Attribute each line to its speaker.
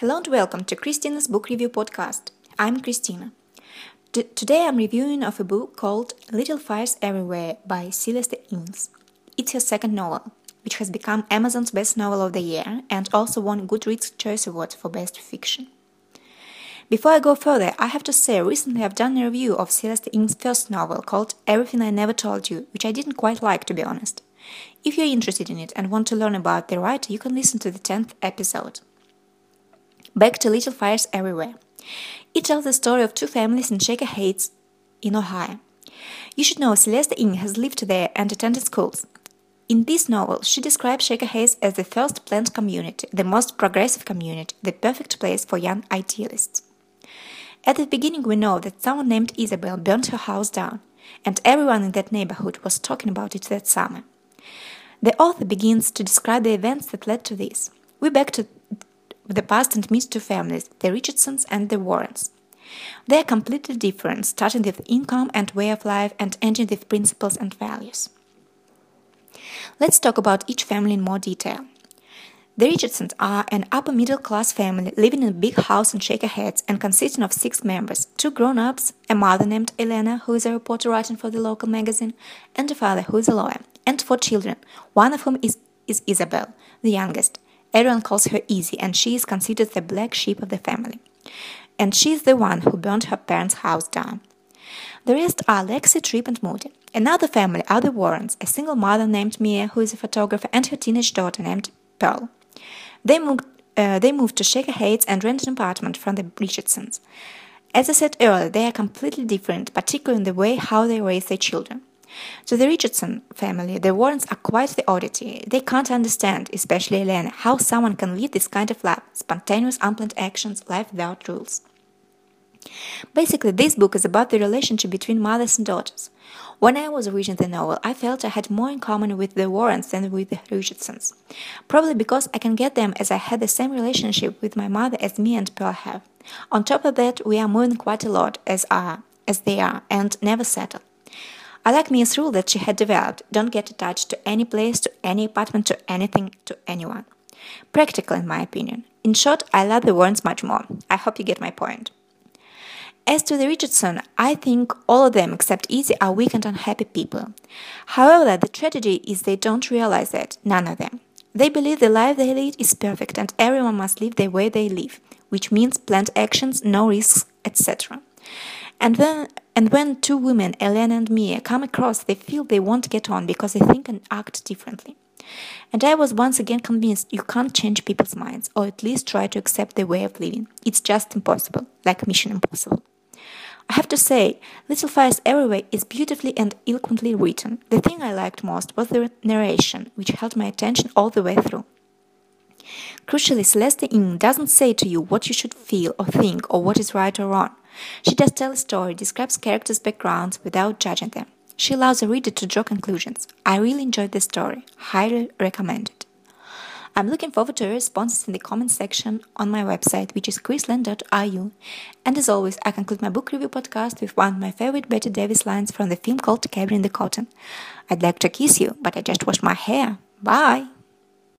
Speaker 1: Hello and welcome to Christina's Book Review Podcast. I'm Christina. T- today I'm reviewing of a book called Little Fires Everywhere by Celeste Ings. It's her second novel, which has become Amazon's best novel of the year and also won Goodreads Choice Award for Best Fiction. Before I go further, I have to say recently I've done a review of Celeste Ng's first novel called Everything I Never Told You, which I didn't quite like to be honest. If you're interested in it and want to learn about the writer, you can listen to the 10th episode. Back to Little Fires Everywhere. It tells the story of two families in Shaker Heights in Ohio. You should know Celeste Ng has lived there and attended schools. In this novel, she describes Shaker Heights as the first planned community, the most progressive community, the perfect place for young idealists. At the beginning, we know that someone named Isabel burned her house down, and everyone in that neighborhood was talking about it that summer. The author begins to describe the events that led to this. We back to the past and meet two families, the Richardsons and the Warrens. They are completely different, starting with income and way of life and ending with principles and values. Let's talk about each family in more detail. The Richardsons are an upper middle class family living in a big house in Shaker Heights and consisting of six members two grown ups, a mother named Elena, who is a reporter writing for the local magazine, and a father who is a lawyer and four children, one of whom is, is Isabel, the youngest. Everyone calls her Izzy, and she is considered the black sheep of the family. And she is the one who burned her parents' house down. The rest are Lexi, Trip, and Moody. Another family are the Warrens, a single mother named Mia, who is a photographer, and her teenage daughter named Pearl. They moved, uh, they moved to Shaker Heights and rented an apartment from the Richardsons. As I said earlier, they are completely different, particularly in the way how they raise their children. To the Richardson family, the Warrens are quite the oddity. They can't understand, especially Elena, how someone can lead this kind of life spontaneous, unplanned actions, life without rules. Basically, this book is about the relationship between mothers and daughters. When I was reading the novel, I felt I had more in common with the Warrens than with the Richardsons. Probably because I can get them as I had the same relationship with my mother as me and Pearl have. On top of that, we are moving quite a lot as are as they are and never settle. I like Mia's rule that she had developed don't get attached to any place, to any apartment, to anything, to anyone. Practical, in my opinion. In short, I love the Warrens much more. I hope you get my point. As to the Richardson, I think all of them except Izzy are weak and unhappy people. However, the tragedy is they don't realize that, none of them. They believe the life they lead is perfect and everyone must live the way they live, which means planned actions, no risks, etc. And when and when two women, Elena and Mia, come across, they feel they won't get on because they think and act differently. And I was once again convinced you can't change people's minds, or at least try to accept their way of living. It's just impossible, like Mission Impossible. I have to say, Little Fires Everywhere is beautifully and eloquently written. The thing I liked most was the narration, which held my attention all the way through. Crucially, Celeste Ng doesn't say to you what you should feel or think or what is right or wrong. She does tell a story, describes characters' backgrounds without judging them. She allows the reader to draw conclusions. I really enjoyed the story. Highly recommended. I'm looking forward to your responses in the comment section on my website, which is chrisland.ru. And as always, I conclude my book review podcast with one of my favorite Bette Davis lines from the film called Cabin in the Cotton. I'd like to kiss you, but I just washed my hair. Bye!